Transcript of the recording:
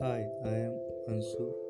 Hi, I am Ansu.